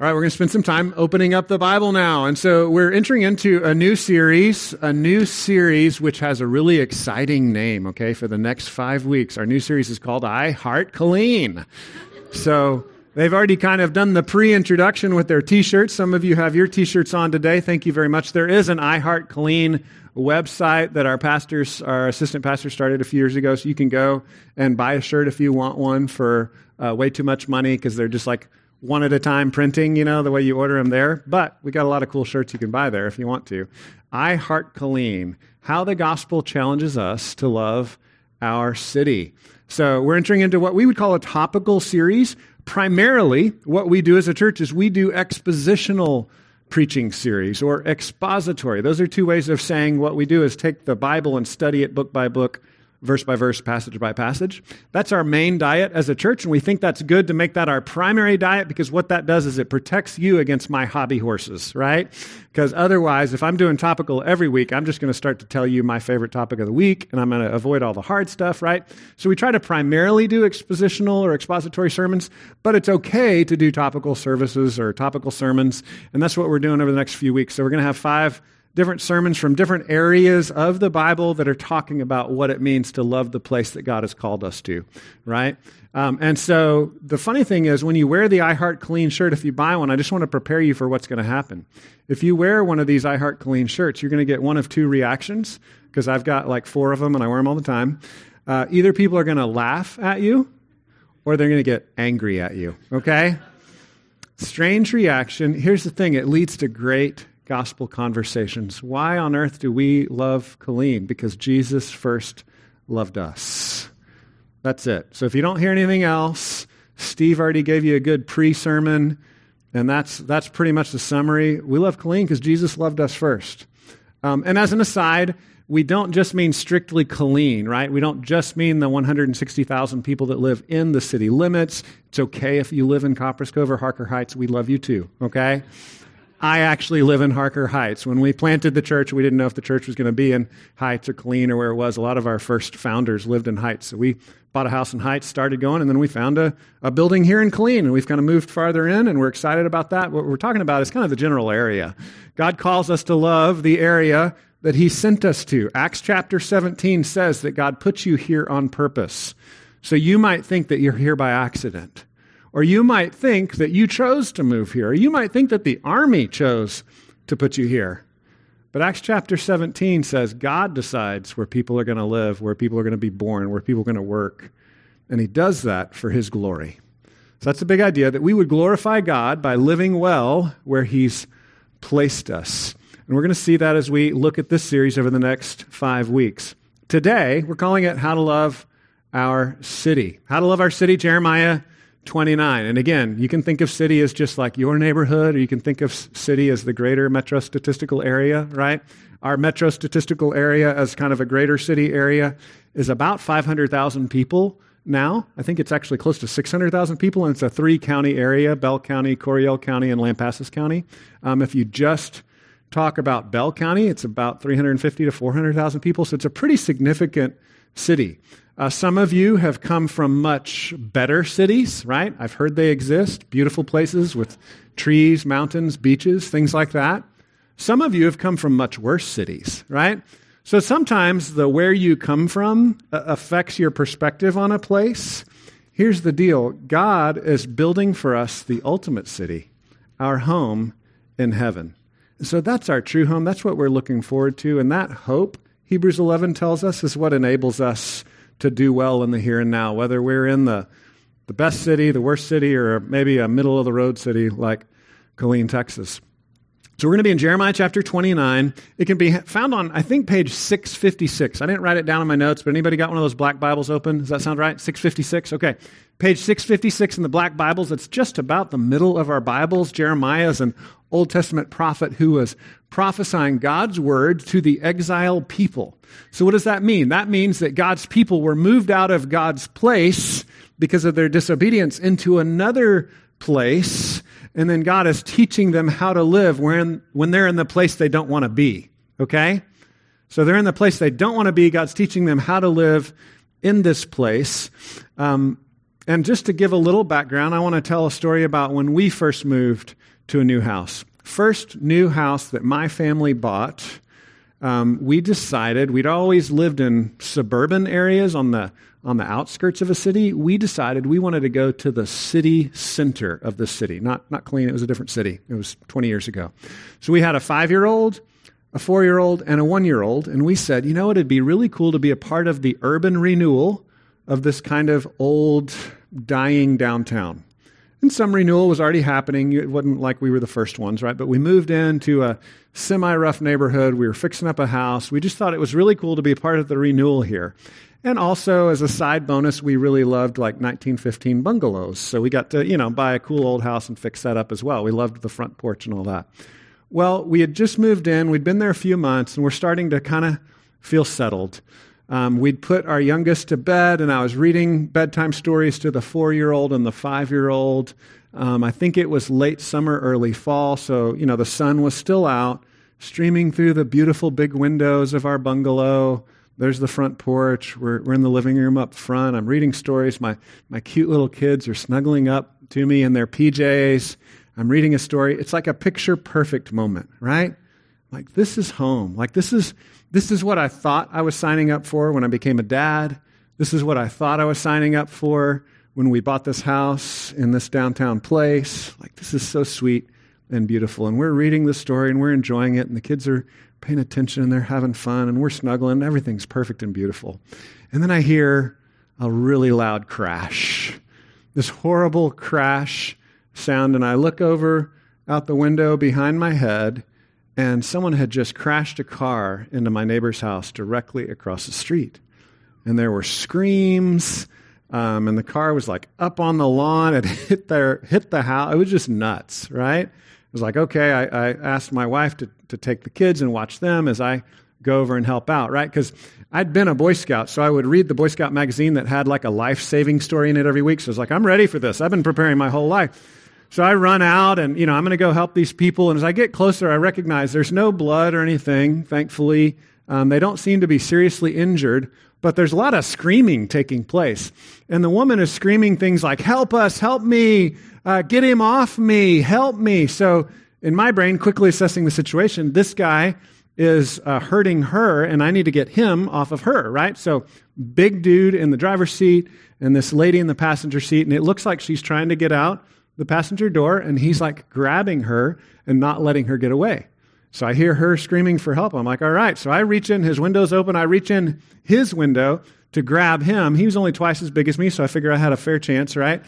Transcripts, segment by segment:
All right, we're going to spend some time opening up the Bible now. And so we're entering into a new series, a new series which has a really exciting name, okay, for the next five weeks. Our new series is called I Heart Killeen. So they've already kind of done the pre introduction with their t shirts. Some of you have your t shirts on today. Thank you very much. There is an I Heart Killeen website that our pastors, our assistant pastor started a few years ago. So you can go and buy a shirt if you want one for uh, way too much money because they're just like, one at a time printing, you know, the way you order them there. But we got a lot of cool shirts you can buy there if you want to. I Heart Killeen, how the gospel challenges us to love our city. So we're entering into what we would call a topical series. Primarily, what we do as a church is we do expositional preaching series or expository. Those are two ways of saying what we do is take the Bible and study it book by book verse by verse, passage by passage. That's our main diet as a church, and we think that's good to make that our primary diet because what that does is it protects you against my hobby horses, right? Because otherwise, if I'm doing topical every week, I'm just going to start to tell you my favorite topic of the week, and I'm going to avoid all the hard stuff, right? So we try to primarily do expositional or expository sermons, but it's okay to do topical services or topical sermons, and that's what we're doing over the next few weeks. So we're going to have five different sermons from different areas of the Bible that are talking about what it means to love the place that God has called us to, right? Um, and so the funny thing is, when you wear the I Heart Killeen shirt, if you buy one, I just want to prepare you for what's going to happen. If you wear one of these I Heart Killeen shirts, you're going to get one of two reactions, because I've got like four of them and I wear them all the time. Uh, either people are going to laugh at you or they're going to get angry at you, okay? Strange reaction. Here's the thing it leads to great gospel conversations. Why on earth do we love Killeen? Because Jesus first loved us. That's it. So if you don't hear anything else, Steve already gave you a good pre sermon, and that's, that's pretty much the summary. We love Killeen because Jesus loved us first. Um, and as an aside, we don't just mean strictly Killeen, right? We don't just mean the 160,000 people that live in the city limits. It's okay if you live in Copperas Cove or Harker Heights. We love you too, okay? I actually live in Harker Heights. When we planted the church, we didn't know if the church was going to be in Heights or Killeen or where it was. A lot of our first founders lived in Heights. So we bought a house in Heights, started going, and then we found a, a building here in Killeen, and we've kind of moved farther in, and we're excited about that. What we're talking about is kind of the general area. God calls us to love the area that He sent us to. Acts chapter 17 says that God puts you here on purpose. So you might think that you're here by accident. Or you might think that you chose to move here. Or you might think that the army chose to put you here. But Acts chapter 17 says God decides where people are going to live, where people are going to be born, where people are going to work. And he does that for his glory. So that's a big idea that we would glorify God by living well where he's placed us. And we're going to see that as we look at this series over the next five weeks. Today, we're calling it How to Love Our City. How to Love Our City, Jeremiah 29. And again, you can think of city as just like your neighborhood, or you can think of city as the greater metro statistical area, right? Our metro statistical area as kind of a greater city area is about 500,000 people now. I think it's actually close to 600,000 people, and it's a three county area Bell County, Coryell County, and Lampasas County. Um, if you just talk about Bell County, it's about 350 to 400,000 people, so it's a pretty significant city. Uh, some of you have come from much better cities, right? I've heard they exist, beautiful places with trees, mountains, beaches, things like that. Some of you have come from much worse cities, right? So sometimes the where you come from uh, affects your perspective on a place. Here's the deal God is building for us the ultimate city, our home in heaven. So that's our true home. That's what we're looking forward to. And that hope, Hebrews 11 tells us, is what enables us to do well in the here and now, whether we're in the, the best city, the worst city, or maybe a middle of the road city like Killeen, Texas. So we're going to be in Jeremiah chapter 29. It can be found on, I think, page 656. I didn't write it down in my notes, but anybody got one of those black Bibles open? Does that sound right? 656? Okay. Page 656 in the black Bibles. It's just about the middle of our Bibles. Jeremiah is an Old Testament prophet who was prophesying God's word to the exile people. So what does that mean? That means that God's people were moved out of God's place because of their disobedience into another place and then God is teaching them how to live when, when they're in the place they don't want to be. Okay? So they're in the place they don't want to be. God's teaching them how to live in this place. Um, And just to give a little background, I want to tell a story about when we first moved to a new house. First new house that my family bought, um, we decided we'd always lived in suburban areas on the on the outskirts of a city. We decided we wanted to go to the city center of the city. Not not Killeen. It was a different city. It was 20 years ago. So we had a five year old, a four year old, and a one year old, and we said, you know, it'd be really cool to be a part of the urban renewal of this kind of old, dying downtown. And some renewal was already happening. It wasn't like we were the first ones, right? But we moved into a semi rough neighborhood. We were fixing up a house. We just thought it was really cool to be part of the renewal here. And also, as a side bonus, we really loved like 1915 bungalows. So we got to, you know, buy a cool old house and fix that up as well. We loved the front porch and all that. Well, we had just moved in. We'd been there a few months, and we're starting to kind of feel settled. Um, we'd put our youngest to bed, and I was reading bedtime stories to the four year old and the five year old. Um, I think it was late summer, early fall, so you know the sun was still out, streaming through the beautiful big windows of our bungalow. There's the front porch. We're, we're in the living room up front. I'm reading stories. My, my cute little kids are snuggling up to me in their PJs. I'm reading a story. It's like a picture perfect moment, right? Like, this is home. Like, this is, this is what I thought I was signing up for when I became a dad. This is what I thought I was signing up for when we bought this house in this downtown place. Like, this is so sweet and beautiful. And we're reading the story and we're enjoying it, and the kids are paying attention and they're having fun and we're snuggling. Everything's perfect and beautiful. And then I hear a really loud crash, this horrible crash sound, and I look over out the window behind my head and someone had just crashed a car into my neighbor's house directly across the street. And there were screams, um, and the car was like up on the lawn. It hit their hit the house. It was just nuts, right? It was like, okay, I, I asked my wife to, to take the kids and watch them as I go over and help out, right? Because I'd been a Boy Scout, so I would read the Boy Scout magazine that had like a life saving story in it every week. So I was like, I'm ready for this. I've been preparing my whole life. So I run out and, you know, I'm going to go help these people. And as I get closer, I recognize there's no blood or anything, thankfully. Um, they don't seem to be seriously injured, but there's a lot of screaming taking place. And the woman is screaming things like, Help us, help me, uh, get him off me, help me. So in my brain, quickly assessing the situation, this guy is uh, hurting her, and I need to get him off of her, right? So, big dude in the driver's seat, and this lady in the passenger seat, and it looks like she's trying to get out the passenger door and he's like grabbing her and not letting her get away. So I hear her screaming for help. I'm like, all right. So I reach in, his window's open. I reach in his window to grab him. He was only twice as big as me, so I figure I had a fair chance, right?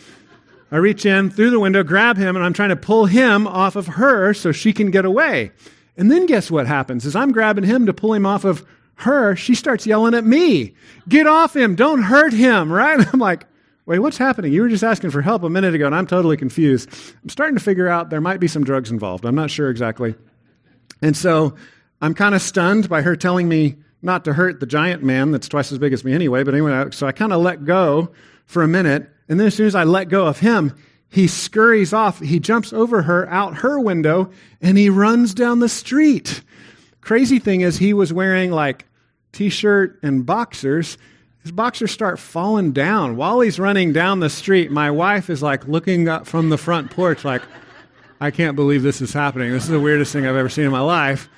I reach in through the window, grab him, and I'm trying to pull him off of her so she can get away. And then guess what happens? As I'm grabbing him to pull him off of her, she starts yelling at me, Get off him! Don't hurt him, right? I'm like, Wait, what's happening? You were just asking for help a minute ago, and I'm totally confused. I'm starting to figure out there might be some drugs involved. I'm not sure exactly. And so I'm kind of stunned by her telling me not to hurt the giant man that's twice as big as me anyway. But anyway, so I kind of let go for a minute. And then as soon as I let go of him, he scurries off. He jumps over her out her window and he runs down the street. Crazy thing is, he was wearing like t shirt and boxers his boxers start falling down while he's running down the street. My wife is like looking up from the front porch, like, I can't believe this is happening. This is the weirdest thing I've ever seen in my life.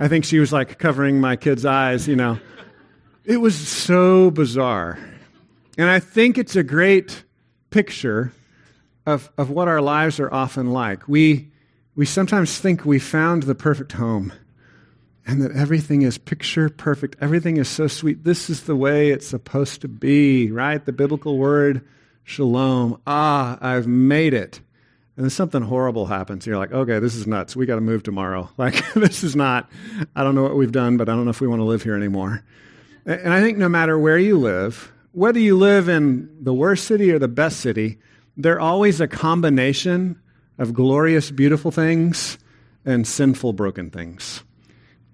I think she was like covering my kid's eyes, you know. It was so bizarre. And I think it's a great picture of, of what our lives are often like. We, we sometimes think we found the perfect home and that everything is picture perfect. Everything is so sweet. This is the way it's supposed to be, right? The biblical word shalom. Ah, I've made it. And then something horrible happens. You're like, okay, this is nuts. We got to move tomorrow. Like, this is not, I don't know what we've done, but I don't know if we want to live here anymore. And I think no matter where you live, whether you live in the worst city or the best city, they're always a combination of glorious, beautiful things and sinful, broken things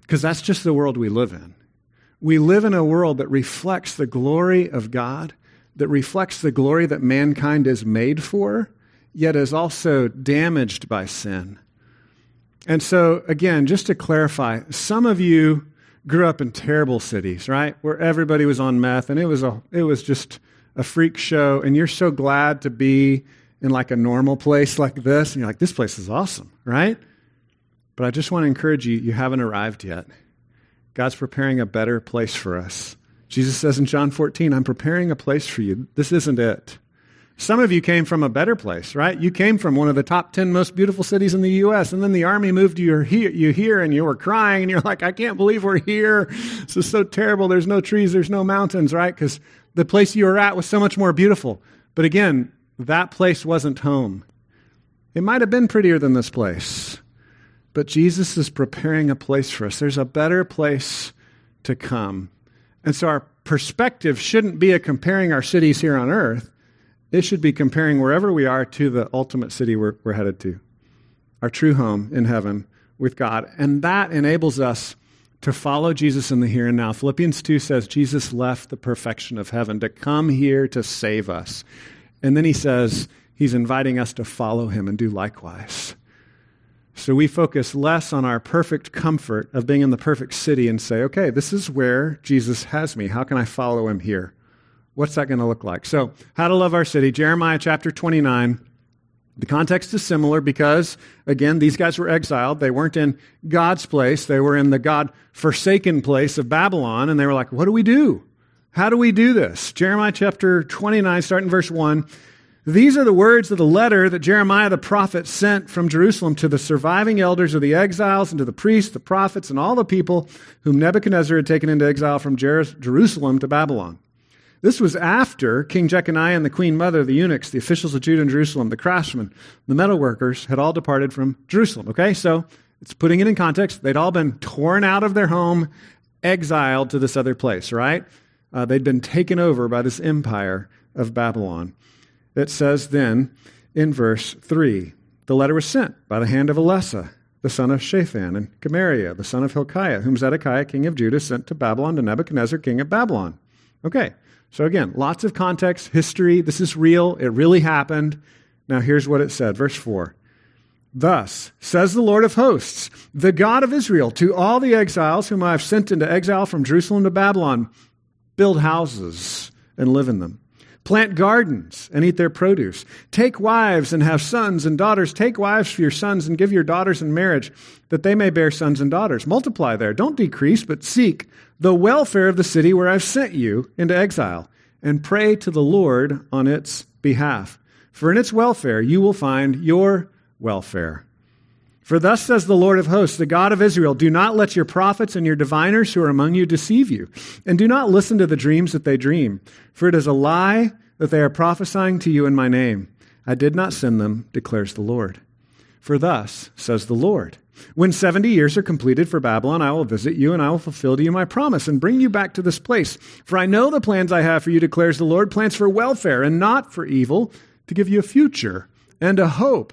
because that's just the world we live in. We live in a world that reflects the glory of God, that reflects the glory that mankind is made for, yet is also damaged by sin. And so, again, just to clarify, some of you grew up in terrible cities, right? Where everybody was on meth and it was, a, it was just a freak show and you're so glad to be in like a normal place like this, and you're like, this place is awesome, right? But I just want to encourage you, you haven't arrived yet. God's preparing a better place for us. Jesus says in John 14, I'm preparing a place for you. This isn't it. Some of you came from a better place, right? You came from one of the top 10 most beautiful cities in the U.S., and then the army moved you here, you here, and you were crying, and you're like, I can't believe we're here. This is so terrible. There's no trees, there's no mountains, right? Because the place you were at was so much more beautiful. But again, that place wasn't home. It might have been prettier than this place, but Jesus is preparing a place for us. There's a better place to come. And so our perspective shouldn't be a comparing our cities here on earth. It should be comparing wherever we are to the ultimate city we're, we're headed to, our true home in heaven with God. And that enables us to follow Jesus in the here and now. Philippians 2 says Jesus left the perfection of heaven to come here to save us. And then he says he's inviting us to follow him and do likewise. So we focus less on our perfect comfort of being in the perfect city and say, okay, this is where Jesus has me. How can I follow him here? What's that going to look like? So, how to love our city, Jeremiah chapter 29. The context is similar because, again, these guys were exiled. They weren't in God's place, they were in the God forsaken place of Babylon. And they were like, what do we do? How do we do this? Jeremiah chapter 29, starting verse 1. These are the words of the letter that Jeremiah the prophet sent from Jerusalem to the surviving elders of the exiles and to the priests, the prophets, and all the people whom Nebuchadnezzar had taken into exile from Jerusalem to Babylon. This was after King Jeconiah and the queen mother, the eunuchs, the officials of Judah and Jerusalem, the craftsmen, the metalworkers had all departed from Jerusalem. Okay, so it's putting it in context. They'd all been torn out of their home, exiled to this other place, right? Uh, they'd been taken over by this empire of Babylon. It says then in verse 3 the letter was sent by the hand of Elasah, the son of Shaphan, and Gemariah, the son of Hilkiah, whom Zedekiah, king of Judah, sent to Babylon to Nebuchadnezzar, king of Babylon. Okay, so again, lots of context, history. This is real. It really happened. Now here's what it said, verse 4. Thus says the Lord of hosts, the God of Israel, to all the exiles whom I have sent into exile from Jerusalem to Babylon, build houses and live in them Plant gardens and eat their produce. Take wives and have sons and daughters. Take wives for your sons and give your daughters in marriage, that they may bear sons and daughters. Multiply there. Don't decrease, but seek the welfare of the city where I've sent you into exile, and pray to the Lord on its behalf. For in its welfare you will find your welfare. For thus says the Lord of hosts, the God of Israel Do not let your prophets and your diviners who are among you deceive you, and do not listen to the dreams that they dream. For it is a lie that they are prophesying to you in my name. I did not send them, declares the Lord. For thus says the Lord When seventy years are completed for Babylon, I will visit you, and I will fulfill to you my promise, and bring you back to this place. For I know the plans I have for you, declares the Lord plans for welfare and not for evil, to give you a future and a hope.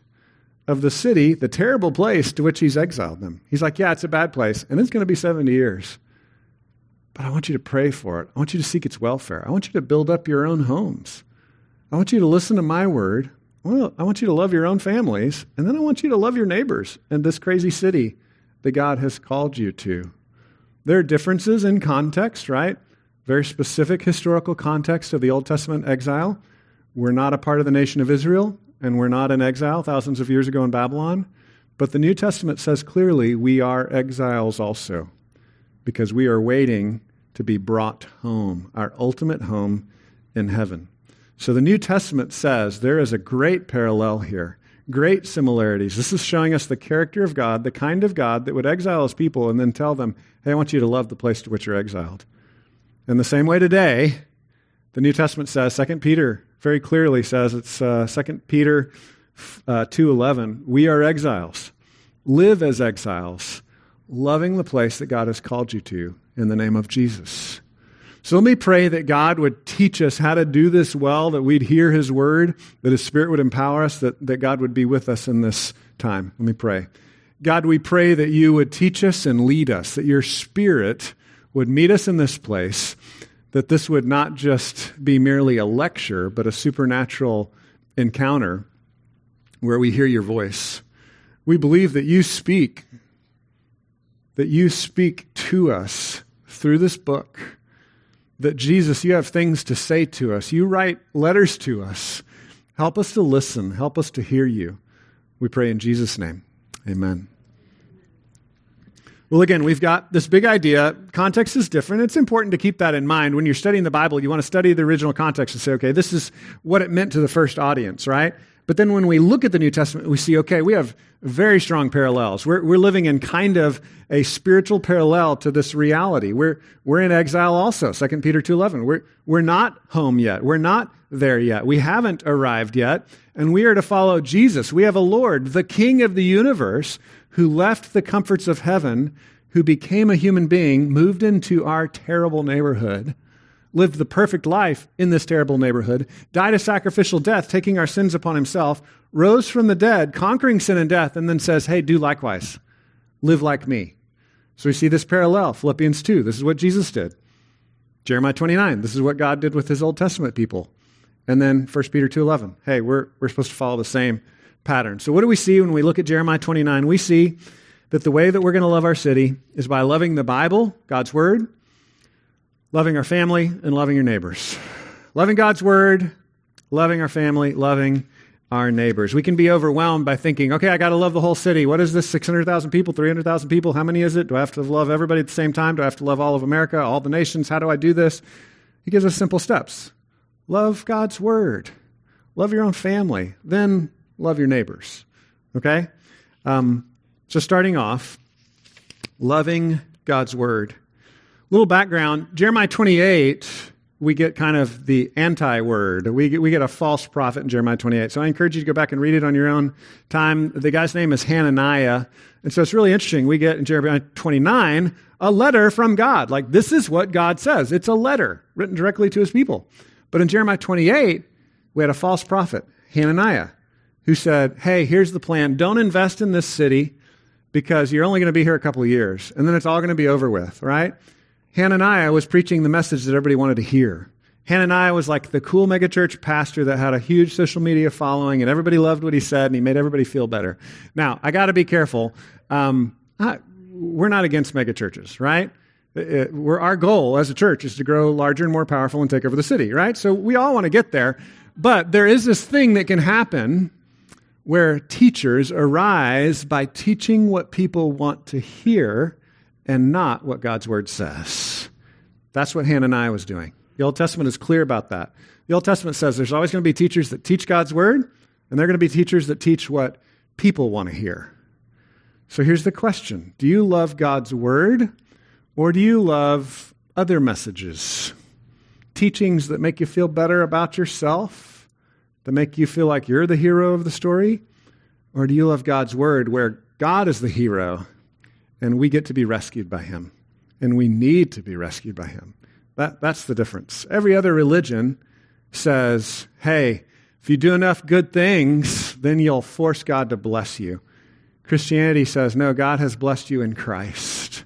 of the city, the terrible place to which he's exiled them. He's like, Yeah, it's a bad place, and it's going to be 70 years. But I want you to pray for it. I want you to seek its welfare. I want you to build up your own homes. I want you to listen to my word. I want you to love your own families. And then I want you to love your neighbors and this crazy city that God has called you to. There are differences in context, right? Very specific historical context of the Old Testament exile. We're not a part of the nation of Israel and we're not in exile thousands of years ago in Babylon. But the New Testament says clearly we are exiles also because we are waiting to be brought home, our ultimate home in heaven. So the New Testament says there is a great parallel here, great similarities. This is showing us the character of God, the kind of God that would exile his people and then tell them, hey, I want you to love the place to which you're exiled. In the same way today, the New Testament says, 2 Peter very clearly says, it's uh, 2 Peter uh, 2.11, we are exiles. Live as exiles, loving the place that God has called you to in the name of Jesus. So let me pray that God would teach us how to do this well, that we'd hear His word, that His Spirit would empower us, that, that God would be with us in this time. Let me pray. God, we pray that you would teach us and lead us, that your Spirit would meet us in this place, that this would not just be merely a lecture, but a supernatural encounter where we hear your voice. We believe that you speak, that you speak to us through this book, that Jesus, you have things to say to us. You write letters to us. Help us to listen, help us to hear you. We pray in Jesus' name. Amen. Well, again, we've got this big idea. Context is different. It's important to keep that in mind. When you're studying the Bible, you want to study the original context and say, okay, this is what it meant to the first audience, right? But then when we look at the New Testament, we see, okay, we have very strong parallels. We're, we're living in kind of a spiritual parallel to this reality. We're, we're in exile also, 2 Peter 2.11. We're, we're not home yet. We're not there yet. We haven't arrived yet. And we are to follow Jesus. We have a Lord, the King of the universe, who left the comforts of heaven, who became a human being, moved into our terrible neighborhood, lived the perfect life in this terrible neighborhood, died a sacrificial death, taking our sins upon himself, rose from the dead, conquering sin and death, and then says, Hey, do likewise. Live like me. So we see this parallel. Philippians 2, this is what Jesus did. Jeremiah 29, this is what God did with his Old Testament people. And then 1 Peter 2.11, hey, we're, we're supposed to follow the same pattern. So what do we see when we look at Jeremiah 29? We see that the way that we're going to love our city is by loving the Bible, God's Word, loving our family, and loving your neighbors. Loving God's Word, loving our family, loving our neighbors. We can be overwhelmed by thinking, okay, I got to love the whole city. What is this? 600,000 people, 300,000 people? How many is it? Do I have to love everybody at the same time? Do I have to love all of America, all the nations? How do I do this? He gives us simple steps. Love God's word. Love your own family. Then love your neighbors. Okay? Um, so, starting off, loving God's word. Little background Jeremiah 28, we get kind of the anti word. We we get a false prophet in Jeremiah 28. So, I encourage you to go back and read it on your own time. The guy's name is Hananiah. And so, it's really interesting. We get in Jeremiah 29 a letter from God. Like, this is what God says. It's a letter written directly to his people. But in Jeremiah 28, we had a false prophet, Hananiah, who said, Hey, here's the plan. Don't invest in this city because you're only going to be here a couple of years, and then it's all going to be over with, right? Hananiah was preaching the message that everybody wanted to hear. Hananiah was like the cool megachurch pastor that had a huge social media following, and everybody loved what he said, and he made everybody feel better. Now, I got to be careful. Um, I, we're not against megachurches, right? It, our goal as a church is to grow larger and more powerful and take over the city, right? So we all want to get there. But there is this thing that can happen where teachers arise by teaching what people want to hear and not what God's word says. That's what Hananiah was doing. The Old Testament is clear about that. The Old Testament says there's always going to be teachers that teach God's word, and they're going to be teachers that teach what people want to hear. So here's the question Do you love God's word, or do you love other messages? Teachings that make you feel better about yourself? That make you feel like you're the hero of the story? Or do you love God's word where God is the hero and we get to be rescued by him? And we need to be rescued by him. That, that's the difference. Every other religion says, hey, if you do enough good things, then you'll force God to bless you. Christianity says, no, God has blessed you in Christ.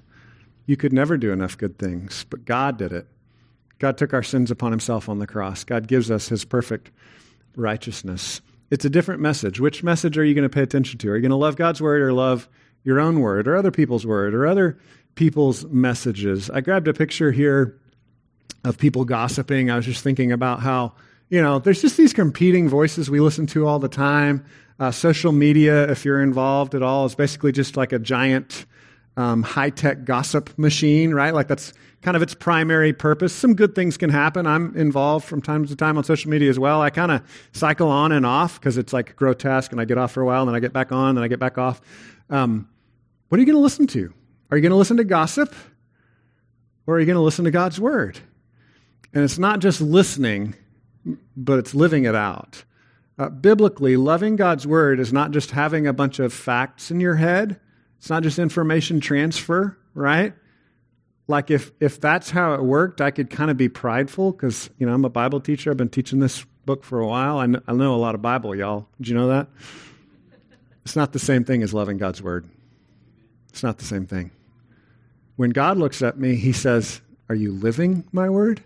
You could never do enough good things, but God did it. God took our sins upon himself on the cross. God gives us his perfect righteousness. It's a different message. Which message are you going to pay attention to? Are you going to love God's word or love your own word or other people's word or other people's messages? I grabbed a picture here of people gossiping. I was just thinking about how, you know, there's just these competing voices we listen to all the time. Uh, social media, if you're involved at all, is basically just like a giant um, high tech gossip machine, right? Like that's kind of its primary purpose. Some good things can happen. I'm involved from time to time on social media as well. I kind of cycle on and off because it's like grotesque, and I get off for a while, and then I get back on, and then I get back off. Um, what are you going to listen to? Are you going to listen to gossip, or are you going to listen to God's word? And it's not just listening, but it's living it out. Uh, biblically, loving God's word is not just having a bunch of facts in your head. It's not just information transfer, right? like if if that's how it worked, I could kind of be prideful because you know I'm a Bible teacher. I've been teaching this book for a while. I know, I know a lot of Bible, y'all. Did you know that? It's not the same thing as loving God's word. It's not the same thing. When God looks at me, He says, "Are you living my word?"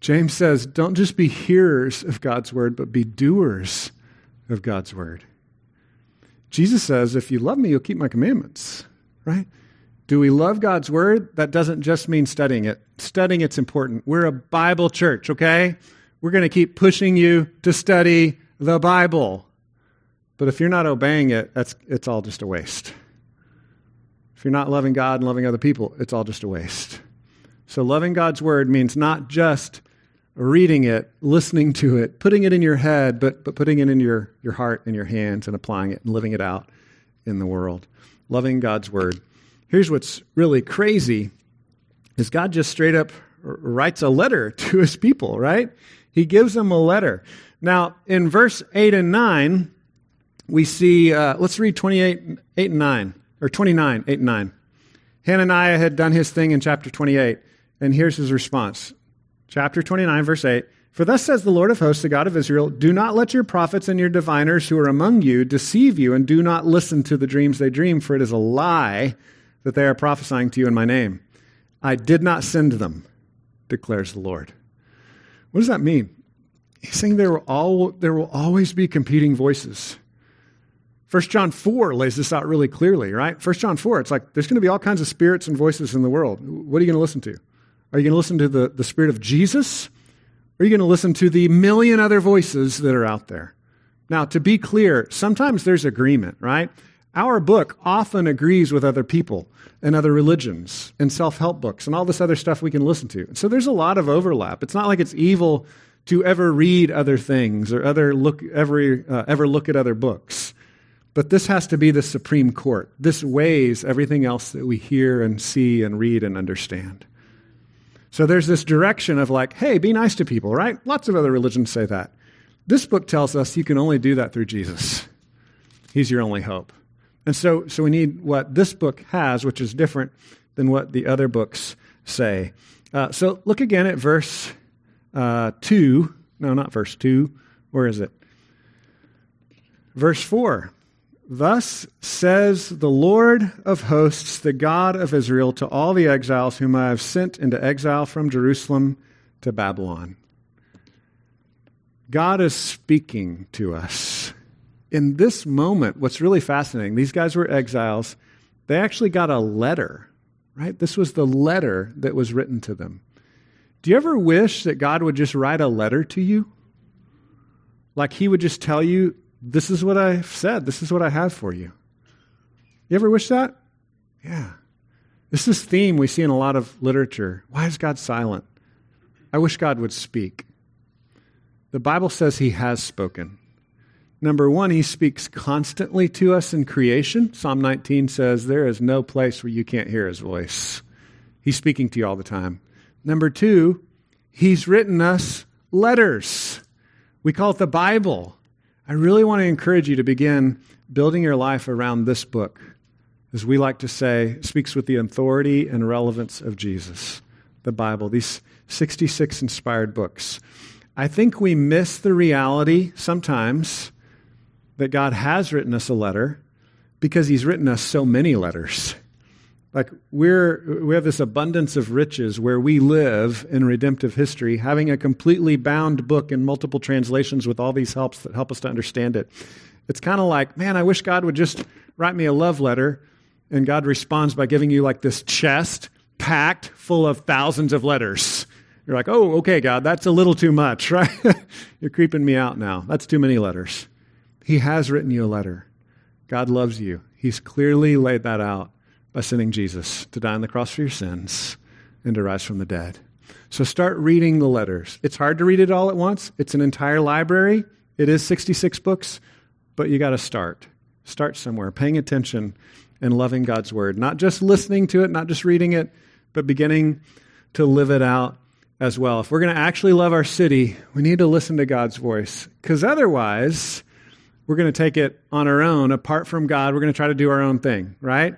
James says, "Don't just be hearers of God's word, but be doers of God's word." Jesus says, "If you love me, you'll keep my commandments." Right? Do we love God's word? That doesn't just mean studying it. Studying it's important. We're a Bible church, okay? We're going to keep pushing you to study the Bible. But if you're not obeying it, that's it's all just a waste. If you're not loving God and loving other people, it's all just a waste. So loving God's word means not just reading it, listening to it, putting it in your head, but, but putting it in your, your heart and your hands and applying it and living it out in the world. Loving God's word. Here's what's really crazy is God just straight up writes a letter to his people, right? He gives them a letter. Now, in verse 8 and 9, we see, uh, let's read 28, 8 and 9, or 29, 8 and 9. Hananiah had done his thing in chapter 28, and here's his response. Chapter 29, verse 8. For thus says the Lord of hosts, the God of Israel Do not let your prophets and your diviners who are among you deceive you, and do not listen to the dreams they dream, for it is a lie that they are prophesying to you in my name. I did not send them, declares the Lord. What does that mean? He's saying there will, all, there will always be competing voices. 1 John 4 lays this out really clearly, right? 1 John 4, it's like there's going to be all kinds of spirits and voices in the world. What are you going to listen to? Are you going to listen to the, the spirit of Jesus? Or are you going to listen to the million other voices that are out there? Now, to be clear, sometimes there's agreement, right? Our book often agrees with other people and other religions and self help books and all this other stuff we can listen to. So there's a lot of overlap. It's not like it's evil to ever read other things or other look, every, uh, ever look at other books. But this has to be the Supreme Court. This weighs everything else that we hear and see and read and understand. So there's this direction of like, hey, be nice to people, right? Lots of other religions say that. This book tells us you can only do that through Jesus. He's your only hope. And so, so we need what this book has, which is different than what the other books say. Uh, so look again at verse uh, 2. No, not verse 2. Where is it? Verse 4. Thus says the Lord of hosts, the God of Israel, to all the exiles whom I have sent into exile from Jerusalem to Babylon. God is speaking to us in this moment, what's really fascinating, these guys were exiles. They actually got a letter, right? This was the letter that was written to them. Do you ever wish that God would just write a letter to you? Like he would just tell you, this is what I've said, this is what I have for you. You ever wish that? Yeah. This is theme we see in a lot of literature. Why is God silent? I wish God would speak. The Bible says he has spoken. Number one, he speaks constantly to us in creation. Psalm 19 says, There is no place where you can't hear his voice. He's speaking to you all the time. Number two, he's written us letters. We call it the Bible. I really want to encourage you to begin building your life around this book. As we like to say, speaks with the authority and relevance of Jesus, the Bible, these 66 inspired books. I think we miss the reality sometimes that God has written us a letter because he's written us so many letters. Like we're we have this abundance of riches where we live in redemptive history, having a completely bound book in multiple translations with all these helps that help us to understand it. It's kind of like, man, I wish God would just write me a love letter, and God responds by giving you like this chest packed full of thousands of letters. You're like, oh, okay, God, that's a little too much, right? You're creeping me out now. That's too many letters. He has written you a letter. God loves you. He's clearly laid that out by sending Jesus to die on the cross for your sins and to rise from the dead. So start reading the letters. It's hard to read it all at once. It's an entire library. It is 66 books, but you got to start. Start somewhere, paying attention and loving God's word. Not just listening to it, not just reading it, but beginning to live it out as well. If we're going to actually love our city, we need to listen to God's voice. Because otherwise, we're going to take it on our own, apart from God. We're going to try to do our own thing, right?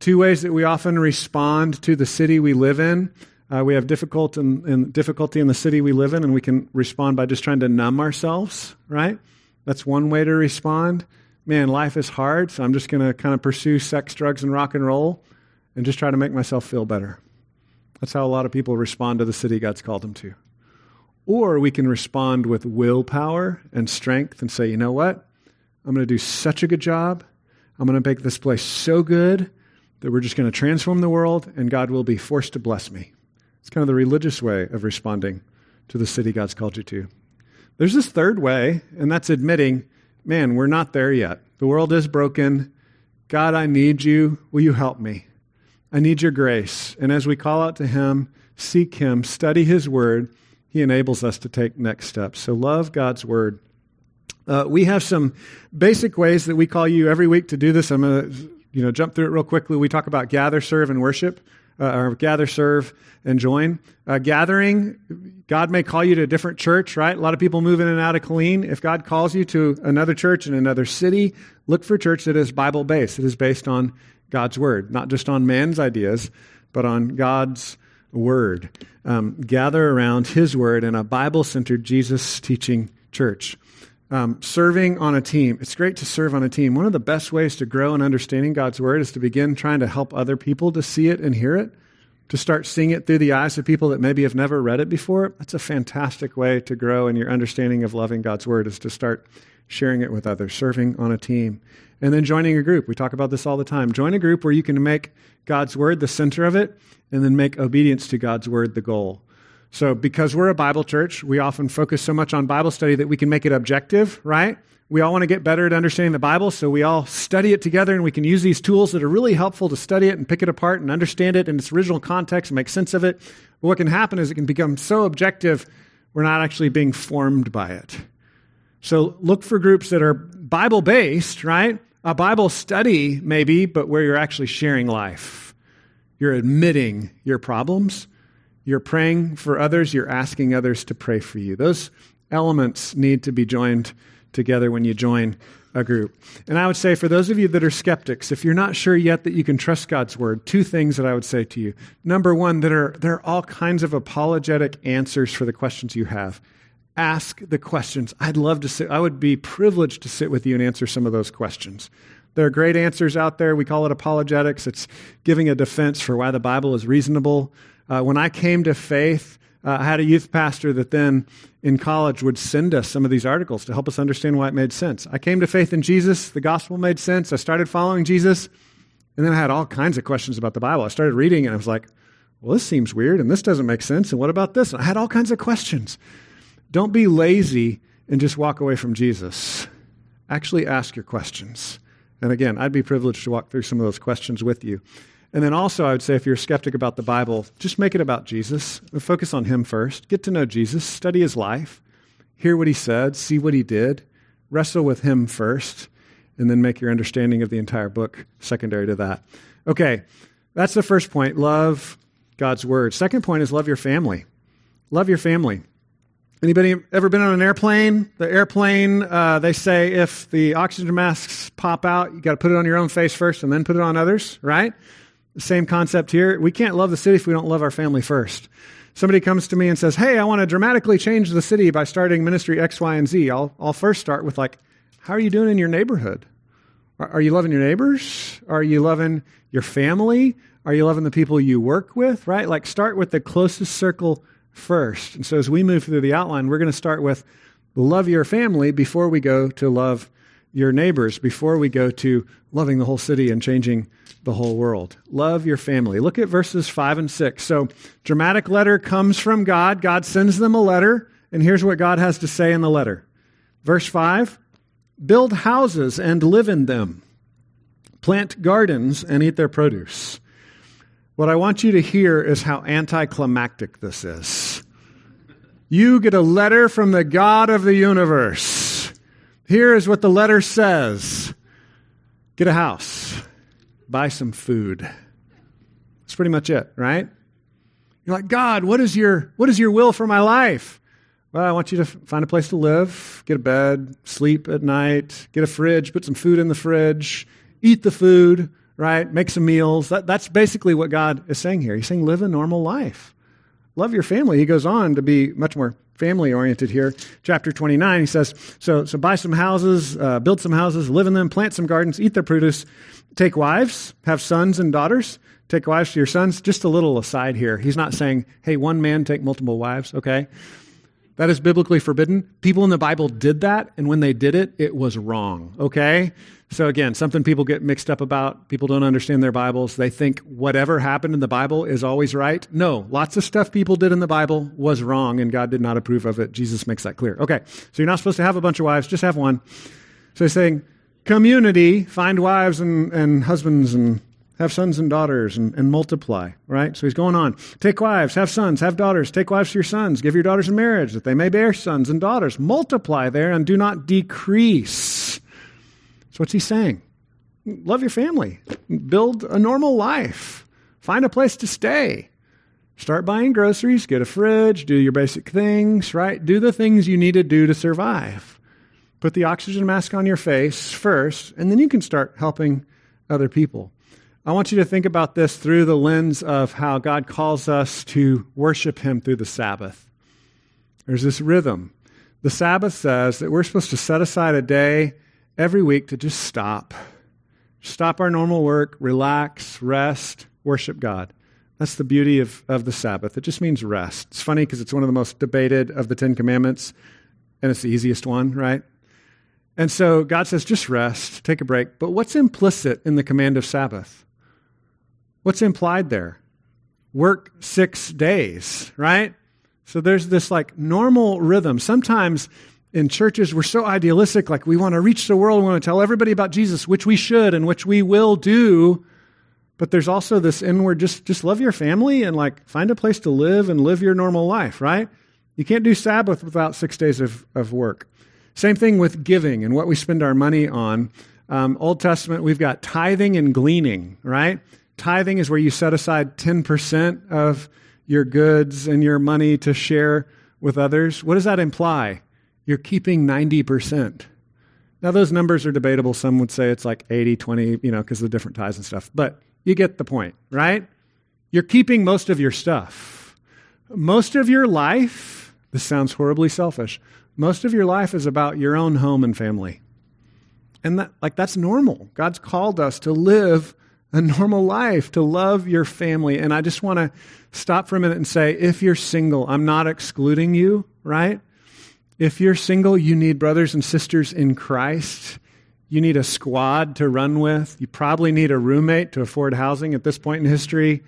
Two ways that we often respond to the city we live in. Uh, we have difficult in, in difficulty in the city we live in, and we can respond by just trying to numb ourselves, right? That's one way to respond. Man, life is hard, so I'm just going to kind of pursue sex, drugs, and rock and roll and just try to make myself feel better. That's how a lot of people respond to the city God's called them to. Or we can respond with willpower and strength and say, you know what? I'm going to do such a good job. I'm going to make this place so good that we're just going to transform the world and God will be forced to bless me. It's kind of the religious way of responding to the city God's called you to. There's this third way, and that's admitting, man, we're not there yet. The world is broken. God, I need you. Will you help me? I need your grace. And as we call out to Him, seek Him, study His Word, He enables us to take next steps. So love God's Word uh, we have some basic ways that we call you every week to do this. I'm going to you know, jump through it real quickly. We talk about gather, serve, and worship. Uh, or gather, serve, and join. Uh, gathering, God may call you to a different church, right? A lot of people move in and out of Killeen. If God calls you to another church in another city, look for a church that is Bible based. It is based on God's word, not just on man's ideas, but on God's word. Um, gather around His word in a Bible centered, Jesus teaching church. Um, serving on a team. It's great to serve on a team. One of the best ways to grow in understanding God's Word is to begin trying to help other people to see it and hear it, to start seeing it through the eyes of people that maybe have never read it before. That's a fantastic way to grow in your understanding of loving God's Word, is to start sharing it with others, serving on a team. And then joining a group. We talk about this all the time. Join a group where you can make God's Word the center of it, and then make obedience to God's Word the goal. So, because we're a Bible church, we often focus so much on Bible study that we can make it objective, right? We all want to get better at understanding the Bible, so we all study it together and we can use these tools that are really helpful to study it and pick it apart and understand it in its original context and make sense of it. But what can happen is it can become so objective, we're not actually being formed by it. So, look for groups that are Bible based, right? A Bible study, maybe, but where you're actually sharing life. You're admitting your problems you're praying for others, you're asking others to pray for you. Those elements need to be joined together when you join a group. And I would say for those of you that are skeptics, if you're not sure yet that you can trust God's word, two things that I would say to you. Number one, that are there are all kinds of apologetic answers for the questions you have. Ask the questions. I'd love to sit, I would be privileged to sit with you and answer some of those questions. There are great answers out there. We call it apologetics. It's giving a defense for why the Bible is reasonable, uh, when I came to faith, uh, I had a youth pastor that then in college would send us some of these articles to help us understand why it made sense. I came to faith in Jesus. The gospel made sense. I started following Jesus. And then I had all kinds of questions about the Bible. I started reading and I was like, well, this seems weird and this doesn't make sense. And what about this? And I had all kinds of questions. Don't be lazy and just walk away from Jesus. Actually, ask your questions. And again, I'd be privileged to walk through some of those questions with you. And then also, I would say if you're a skeptic about the Bible, just make it about Jesus. Focus on Him first. Get to know Jesus, study His life, hear what He said, see what He did, wrestle with Him first, and then make your understanding of the entire book secondary to that. Okay, that's the first point. Love God's Word. Second point is love your family. Love your family. Anybody ever been on an airplane? The airplane, uh, they say if the oxygen masks pop out, you got to put it on your own face first and then put it on others, right? Same concept here. We can't love the city if we don't love our family first. Somebody comes to me and says, Hey, I want to dramatically change the city by starting ministry X, Y, and Z. I'll, I'll first start with, like, how are you doing in your neighborhood? Are, are you loving your neighbors? Are you loving your family? Are you loving the people you work with? Right? Like, start with the closest circle first. And so, as we move through the outline, we're going to start with love your family before we go to love your neighbors before we go to loving the whole city and changing the whole world. Love your family. Look at verses 5 and 6. So, dramatic letter comes from God. God sends them a letter, and here's what God has to say in the letter. Verse 5 Build houses and live in them, plant gardens and eat their produce. What I want you to hear is how anticlimactic this is. You get a letter from the God of the universe here is what the letter says get a house, buy some food. That's pretty much it, right? You're like, God, what is your, what is your will for my life? Well, I want you to find a place to live, get a bed, sleep at night, get a fridge, put some food in the fridge, eat the food, right? Make some meals. That, that's basically what God is saying here. He's saying live a normal life. Love your family. He goes on to be much more family oriented here. Chapter 29, he says, so, so buy some houses, uh, build some houses, live in them, plant some gardens, eat their produce, take wives, have sons and daughters, take wives to your sons. Just a little aside here. He's not saying, hey, one man take multiple wives, okay? That is biblically forbidden. People in the Bible did that, and when they did it, it was wrong, okay? So, again, something people get mixed up about. People don't understand their Bibles. They think whatever happened in the Bible is always right. No, lots of stuff people did in the Bible was wrong, and God did not approve of it. Jesus makes that clear. Okay, so you're not supposed to have a bunch of wives, just have one. So he's saying, community, find wives and, and husbands and have sons and daughters and, and multiply, right? So he's going on. Take wives, have sons, have daughters. Take wives to your sons. Give your daughters in marriage that they may bear sons and daughters. Multiply there and do not decrease. So what's he saying? Love your family. Build a normal life. Find a place to stay. Start buying groceries, get a fridge, do your basic things, right? Do the things you need to do to survive. Put the oxygen mask on your face first, and then you can start helping other people. I want you to think about this through the lens of how God calls us to worship Him through the Sabbath. There's this rhythm. The Sabbath says that we're supposed to set aside a day every week to just stop. Stop our normal work, relax, rest, worship God. That's the beauty of, of the Sabbath. It just means rest. It's funny because it's one of the most debated of the Ten Commandments, and it's the easiest one, right? And so God says, just rest, take a break. But what's implicit in the command of Sabbath? What's implied there? Work six days, right? So there's this like normal rhythm. Sometimes in churches, we're so idealistic, like we want to reach the world, we want to tell everybody about Jesus, which we should and which we will do. But there's also this inward just, just love your family and like find a place to live and live your normal life, right? You can't do Sabbath without six days of, of work. Same thing with giving and what we spend our money on. Um, Old Testament, we've got tithing and gleaning, right? Tithing is where you set aside 10% of your goods and your money to share with others. What does that imply? you're keeping 90%. Now, those numbers are debatable. Some would say it's like 80, 20, you know, because of the different tithes and stuff. But you get the point, right? You're keeping most of your stuff. Most of your life, this sounds horribly selfish, most of your life is about your own home and family. And that, like, that's normal. God's called us to live a normal life, to love your family. And I just want to stop for a minute and say if you're single, I'm not excluding you, right? If you're single, you need brothers and sisters in Christ. You need a squad to run with. You probably need a roommate to afford housing at this point in history,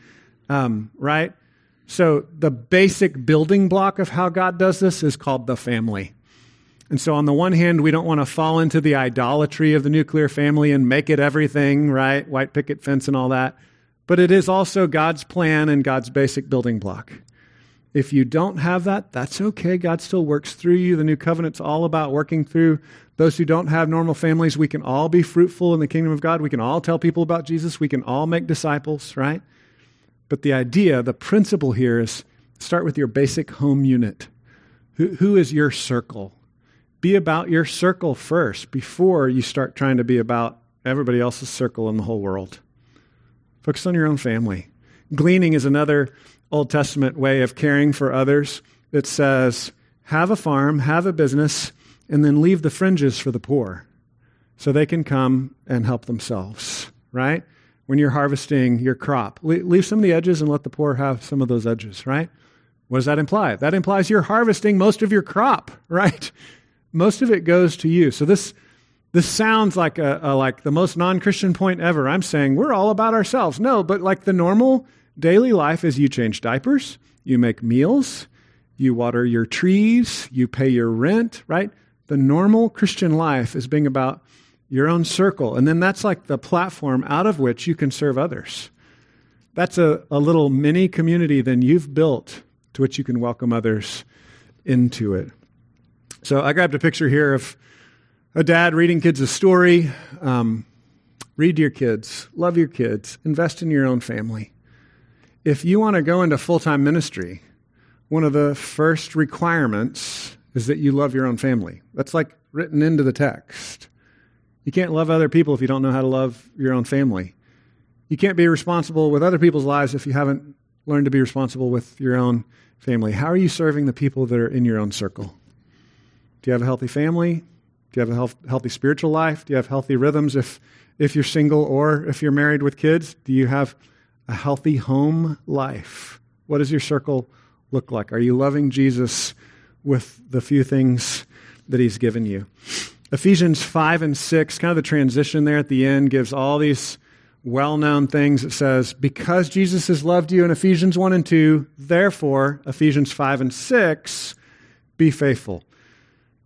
um, right? So, the basic building block of how God does this is called the family. And so, on the one hand, we don't want to fall into the idolatry of the nuclear family and make it everything, right? White picket fence and all that. But it is also God's plan and God's basic building block. If you don't have that, that's okay. God still works through you. The new covenant's all about working through those who don't have normal families. We can all be fruitful in the kingdom of God. We can all tell people about Jesus. We can all make disciples, right? But the idea, the principle here is start with your basic home unit. Who, who is your circle? Be about your circle first before you start trying to be about everybody else's circle in the whole world. Focus on your own family. Gleaning is another Old Testament way of caring for others that says, have a farm, have a business, and then leave the fringes for the poor so they can come and help themselves, right? When you're harvesting your crop, leave some of the edges and let the poor have some of those edges, right? What does that imply? That implies you're harvesting most of your crop, right? Most of it goes to you. So this this sounds like a, a like the most non-Christian point ever. I'm saying we're all about ourselves. No, but like the normal Daily life is you change diapers, you make meals, you water your trees, you pay your rent, right? The normal Christian life is being about your own circle. And then that's like the platform out of which you can serve others. That's a, a little mini community then you've built to which you can welcome others into it. So I grabbed a picture here of a dad reading kids a story. Um, read your kids, love your kids, invest in your own family if you want to go into full time ministry, one of the first requirements is that you love your own family. That's like written into the text. You can't love other people if you don't know how to love your own family. You can't be responsible with other people's lives if you haven't learned to be responsible with your own family. How are you serving the people that are in your own circle? Do you have a healthy family? Do you have a health, healthy spiritual life? Do you have healthy rhythms if, if you're single or if you're married with kids? Do you have a healthy home life? What does your circle look like? Are you loving Jesus with the few things that he's given you? Ephesians 5 and 6, kind of the transition there at the end, gives all these well known things. It says, Because Jesus has loved you in Ephesians 1 and 2, therefore, Ephesians 5 and 6, be faithful.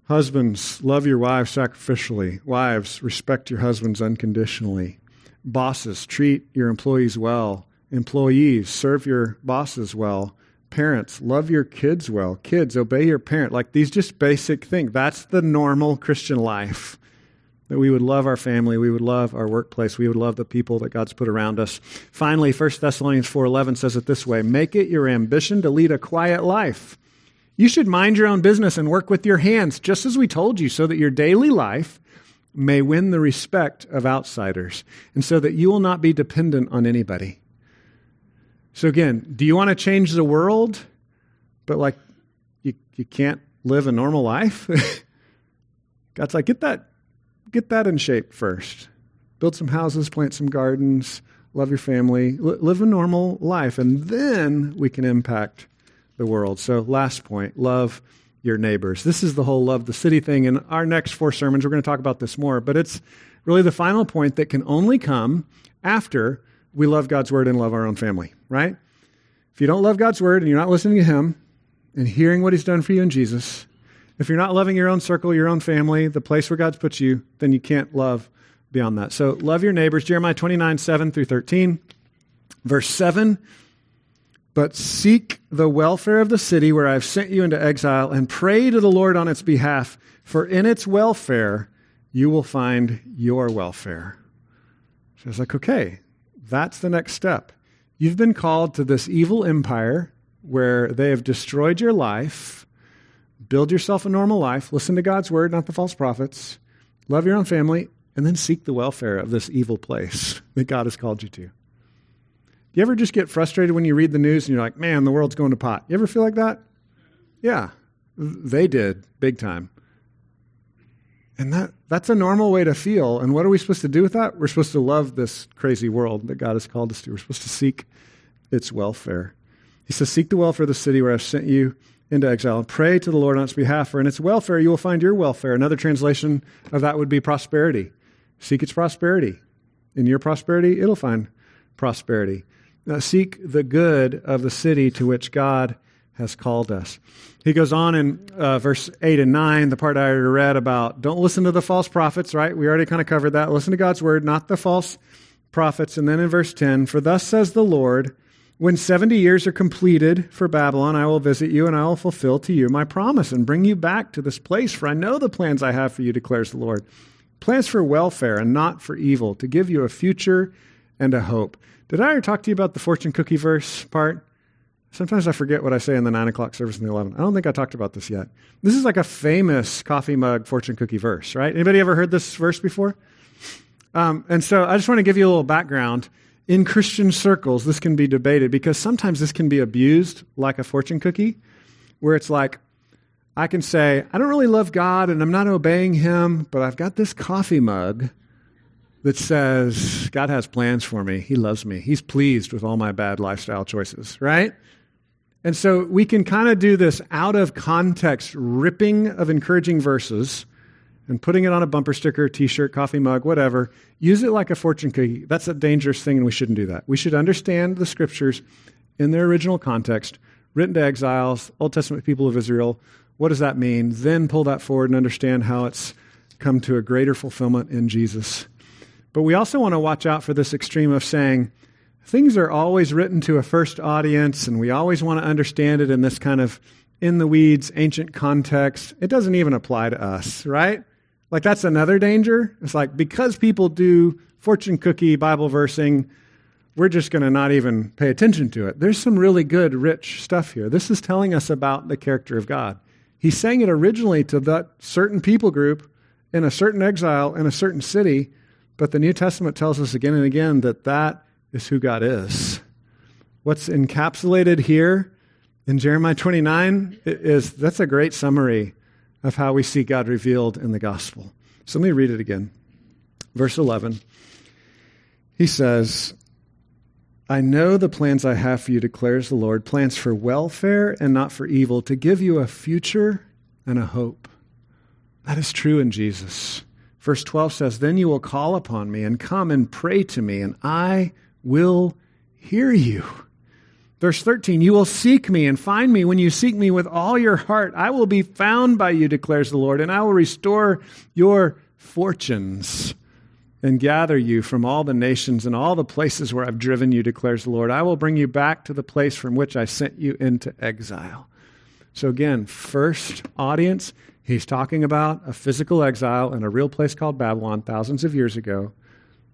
Husbands, love your wives sacrificially. Wives, respect your husbands unconditionally. Bosses, treat your employees well. Employees, serve your bosses well. Parents, love your kids well. Kids, obey your parent. Like these just basic things. That's the normal Christian life. That we would love our family, we would love our workplace, we would love the people that God's put around us. Finally, 1 Thessalonians 4:11 says it this way, "Make it your ambition to lead a quiet life." You should mind your own business and work with your hands, just as we told you, so that your daily life may win the respect of outsiders, and so that you will not be dependent on anybody. So, again, do you want to change the world, but like you, you can't live a normal life? God's like, get that, get that in shape first. Build some houses, plant some gardens, love your family, live a normal life, and then we can impact the world. So, last point love your neighbors. This is the whole love the city thing. In our next four sermons, we're going to talk about this more, but it's really the final point that can only come after we love God's word and love our own family, right? If you don't love God's word and you're not listening to Him and hearing what He's done for you in Jesus, if you're not loving your own circle, your own family, the place where God's put you, then you can't love beyond that. So love your neighbors. Jeremiah 29, 7 through 13. Verse 7 but seek the welfare of the city where I've sent you into exile and pray to the Lord on its behalf, for in its welfare you will find your welfare. So it's like, okay, that's the next step. You've been called to this evil empire where they have destroyed your life. Build yourself a normal life. Listen to God's word, not the false prophets. Love your own family, and then seek the welfare of this evil place that God has called you to you ever just get frustrated when you read the news and you're like, man, the world's going to pot? You ever feel like that? Yeah, they did big time. And that, that's a normal way to feel. And what are we supposed to do with that? We're supposed to love this crazy world that God has called us to. We're supposed to seek its welfare. He says, Seek the welfare of the city where I've sent you into exile pray to the Lord on its behalf, for in its welfare you will find your welfare. Another translation of that would be prosperity. Seek its prosperity. In your prosperity, it'll find prosperity. Uh, seek the good of the city to which God has called us. He goes on in uh, verse 8 and 9, the part I already read about don't listen to the false prophets, right? We already kind of covered that. Listen to God's word, not the false prophets. And then in verse 10, for thus says the Lord, when 70 years are completed for Babylon, I will visit you and I will fulfill to you my promise and bring you back to this place. For I know the plans I have for you, declares the Lord. Plans for welfare and not for evil, to give you a future and a hope. Did I ever talk to you about the fortune cookie verse part? Sometimes I forget what I say in the 9 o'clock service and the 11. I don't think I talked about this yet. This is like a famous coffee mug fortune cookie verse, right? Anybody ever heard this verse before? Um, and so I just want to give you a little background. In Christian circles, this can be debated because sometimes this can be abused like a fortune cookie, where it's like, I can say, I don't really love God and I'm not obeying Him, but I've got this coffee mug that says, God has plans for me. He loves me. He's pleased with all my bad lifestyle choices, right? And so we can kind of do this out of context ripping of encouraging verses and putting it on a bumper sticker, t shirt, coffee mug, whatever. Use it like a fortune cookie. That's a dangerous thing, and we shouldn't do that. We should understand the scriptures in their original context, written to exiles, Old Testament people of Israel. What does that mean? Then pull that forward and understand how it's come to a greater fulfillment in Jesus but we also want to watch out for this extreme of saying things are always written to a first audience, and we always want to understand it in this kind of in the weeds, ancient context. It doesn't even apply to us, right? Like, that's another danger. It's like because people do fortune cookie Bible versing, we're just going to not even pay attention to it. There's some really good, rich stuff here. This is telling us about the character of God. He's saying it originally to that certain people group in a certain exile in a certain city but the New Testament tells us again and again that that is who God is. What's encapsulated here in Jeremiah 29 is that's a great summary of how we see God revealed in the gospel. So let me read it again. Verse 11. He says, I know the plans I have for you, declares the Lord plans for welfare and not for evil, to give you a future and a hope. That is true in Jesus. Verse 12 says, Then you will call upon me and come and pray to me, and I will hear you. Verse 13, you will seek me and find me when you seek me with all your heart. I will be found by you, declares the Lord, and I will restore your fortunes and gather you from all the nations and all the places where I've driven you, declares the Lord. I will bring you back to the place from which I sent you into exile. So, again, first audience, he's talking about a physical exile in a real place called Babylon thousands of years ago.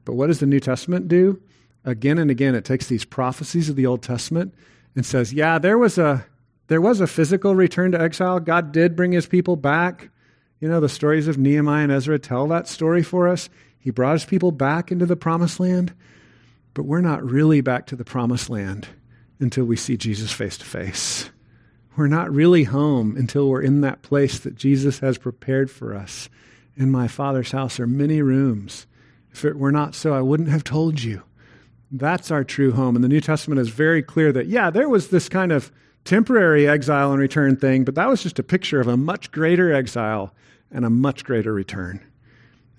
But what does the New Testament do? again and again it takes these prophecies of the Old Testament and says, yeah, there was a there was a physical return to exile. God did bring his people back. You know, the stories of Nehemiah and Ezra tell that story for us. He brought his people back into the promised land, but we're not really back to the promised land until we see Jesus face to face. We're not really home until we're in that place that Jesus has prepared for us. In my Father's house are many rooms. If it were not so, I wouldn't have told you. That's our true home. And the New Testament is very clear that, yeah, there was this kind of temporary exile and return thing, but that was just a picture of a much greater exile and a much greater return.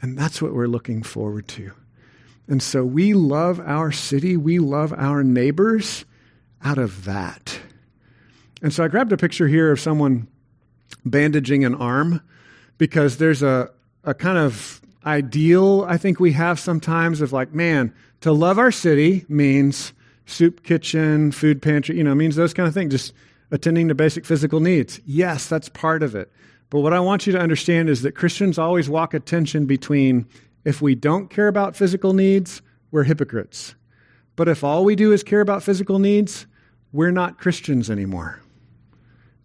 And that's what we're looking forward to. And so we love our city, we love our neighbors out of that. And so I grabbed a picture here of someone bandaging an arm because there's a, a kind of ideal I think we have sometimes of like, man, to love our city means soup kitchen, food pantry, you know, means those kind of things, just attending to basic physical needs. Yes, that's part of it. But what I want you to understand is that Christians always walk a tension between if we don't care about physical needs, we're hypocrites. But if all we do is care about physical needs, we're not Christians anymore.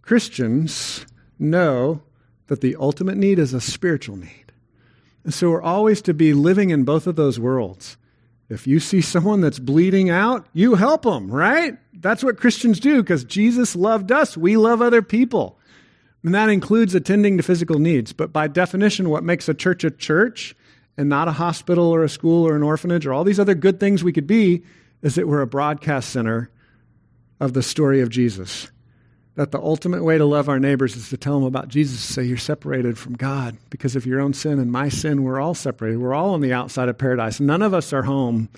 Christians know that the ultimate need is a spiritual need. And so we're always to be living in both of those worlds. If you see someone that's bleeding out, you help them, right? That's what Christians do because Jesus loved us. We love other people. And that includes attending to physical needs. But by definition, what makes a church a church and not a hospital or a school or an orphanage or all these other good things we could be is that we're a broadcast center of the story of Jesus that the ultimate way to love our neighbors is to tell them about Jesus, say you're separated from God because of your own sin and my sin. We're all separated. We're all on the outside of paradise. None of us are home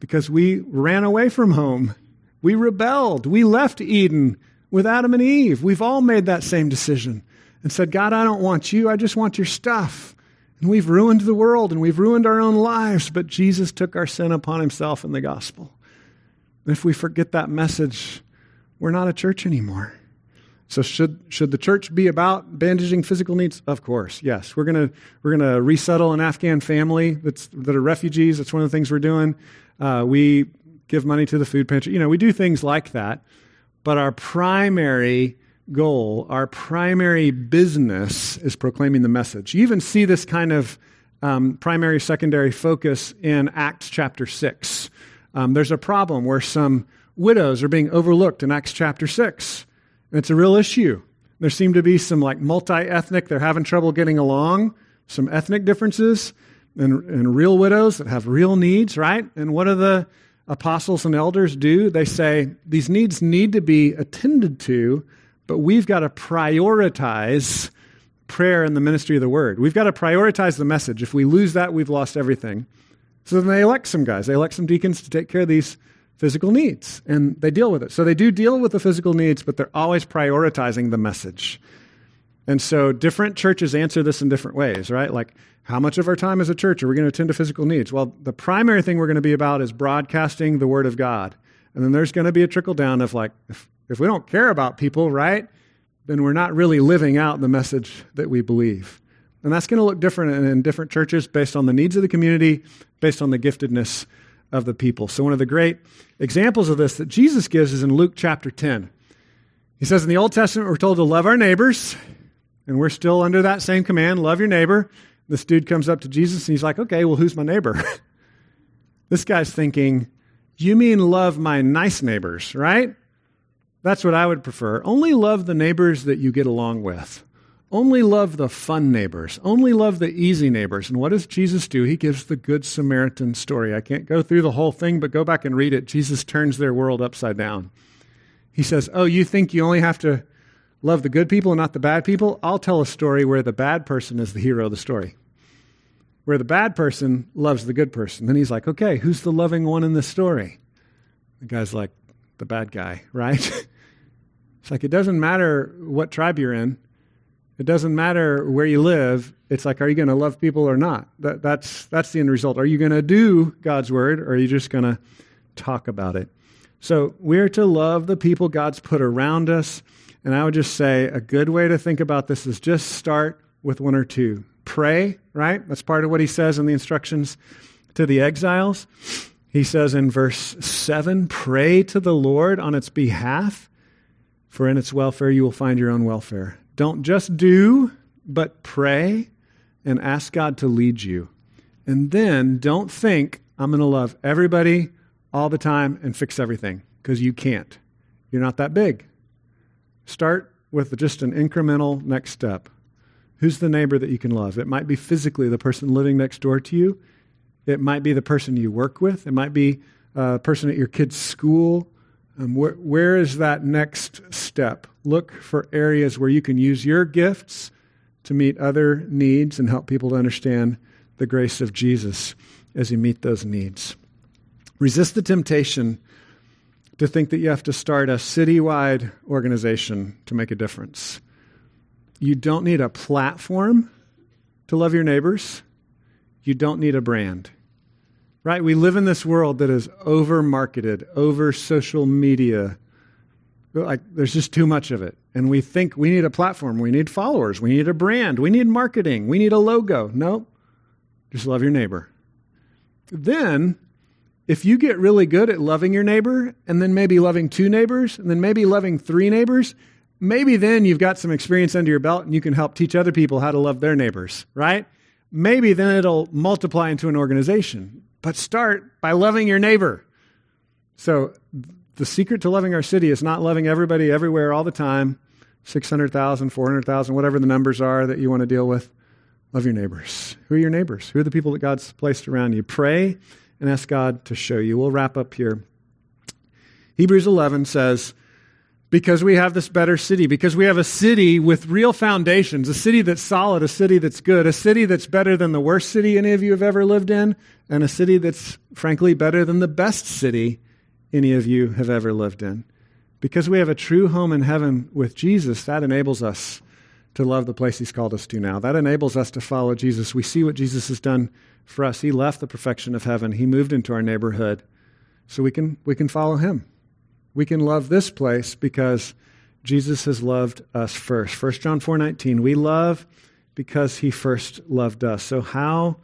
because we ran away from home. We rebelled. We left Eden with Adam and Eve. We've all made that same decision and said, God, I don't want you. I just want your stuff. And we've ruined the world and we've ruined our own lives, but Jesus took our sin upon himself in the gospel. And if we forget that message, we're not a church anymore. So should should the church be about bandaging physical needs? Of course, yes. We're gonna we're gonna resettle an Afghan family that's that are refugees. That's one of the things we're doing. Uh, we give money to the food pantry. You know, we do things like that. But our primary goal, our primary business, is proclaiming the message. You even see this kind of um, primary secondary focus in Acts chapter six. Um, there's a problem where some widows are being overlooked in Acts chapter 6. And it's a real issue. There seem to be some like multi ethnic, they're having trouble getting along, some ethnic differences, and, and real widows that have real needs, right? And what do the apostles and elders do? They say these needs need to be attended to, but we've got to prioritize prayer and the ministry of the word. We've got to prioritize the message. If we lose that, we've lost everything. So then they elect some guys. They elect some deacons to take care of these physical needs, and they deal with it. So they do deal with the physical needs, but they're always prioritizing the message. And so different churches answer this in different ways, right? Like, how much of our time as a church are we going to attend to physical needs? Well, the primary thing we're going to be about is broadcasting the Word of God. And then there's going to be a trickle down of like, if, if we don't care about people, right, then we're not really living out the message that we believe. And that's going to look different in, in different churches based on the needs of the community, based on the giftedness of the people. So, one of the great examples of this that Jesus gives is in Luke chapter 10. He says in the Old Testament, we're told to love our neighbors, and we're still under that same command love your neighbor. This dude comes up to Jesus and he's like, okay, well, who's my neighbor? this guy's thinking, You mean love my nice neighbors, right? That's what I would prefer. Only love the neighbors that you get along with. Only love the fun neighbors. Only love the easy neighbors. And what does Jesus do? He gives the Good Samaritan story. I can't go through the whole thing, but go back and read it. Jesus turns their world upside down. He says, Oh, you think you only have to love the good people and not the bad people? I'll tell a story where the bad person is the hero of the story, where the bad person loves the good person. Then he's like, Okay, who's the loving one in the story? The guy's like, The bad guy, right? it's like, it doesn't matter what tribe you're in. It doesn't matter where you live. It's like, are you going to love people or not? That, that's, that's the end result. Are you going to do God's word or are you just going to talk about it? So we're to love the people God's put around us. And I would just say a good way to think about this is just start with one or two. Pray, right? That's part of what he says in the instructions to the exiles. He says in verse 7 pray to the Lord on its behalf, for in its welfare you will find your own welfare. Don't just do, but pray and ask God to lead you. And then don't think, I'm going to love everybody all the time and fix everything, because you can't. You're not that big. Start with just an incremental next step. Who's the neighbor that you can love? It might be physically the person living next door to you. It might be the person you work with. It might be a person at your kid's school. Um, where, where is that next step? Look for areas where you can use your gifts to meet other needs and help people to understand the grace of Jesus as you meet those needs. Resist the temptation to think that you have to start a citywide organization to make a difference. You don't need a platform to love your neighbors. You don't need a brand right? We live in this world that is over marketed, over social media. Like there's just too much of it. And we think we need a platform, we need followers, we need a brand, we need marketing, we need a logo. No, just love your neighbor. Then, if you get really good at loving your neighbor, and then maybe loving two neighbors, and then maybe loving three neighbors, maybe then you've got some experience under your belt and you can help teach other people how to love their neighbors, right? Maybe then it'll multiply into an organization. But start by loving your neighbor. So, the secret to loving our city is not loving everybody everywhere all the time 600,000, 400,000, whatever the numbers are that you want to deal with. Love your neighbors. Who are your neighbors? Who are the people that God's placed around you? Pray and ask God to show you. We'll wrap up here. Hebrews 11 says, because we have this better city, because we have a city with real foundations, a city that's solid, a city that's good, a city that's better than the worst city any of you have ever lived in, and a city that's frankly better than the best city any of you have ever lived in. Because we have a true home in heaven with Jesus, that enables us to love the place He's called us to now. That enables us to follow Jesus. We see what Jesus has done for us. He left the perfection of heaven, He moved into our neighborhood so we can, we can follow Him. We can love this place because Jesus has loved us first. 1 John 4:19, we love because he first loved us. So how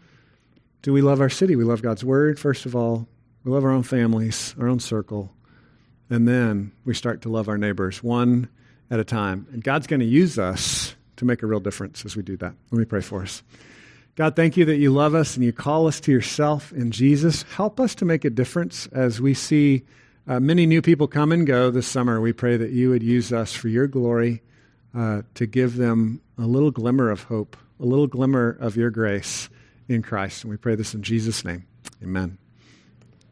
do we love our city? We love God's word first of all. We love our own families, our own circle. And then we start to love our neighbors one at a time. And God's going to use us to make a real difference as we do that. Let me pray for us. God, thank you that you love us and you call us to yourself in Jesus. Help us to make a difference as we see uh, many new people come and go this summer. We pray that you would use us for your glory uh, to give them a little glimmer of hope, a little glimmer of your grace in Christ. And we pray this in Jesus' name. Amen.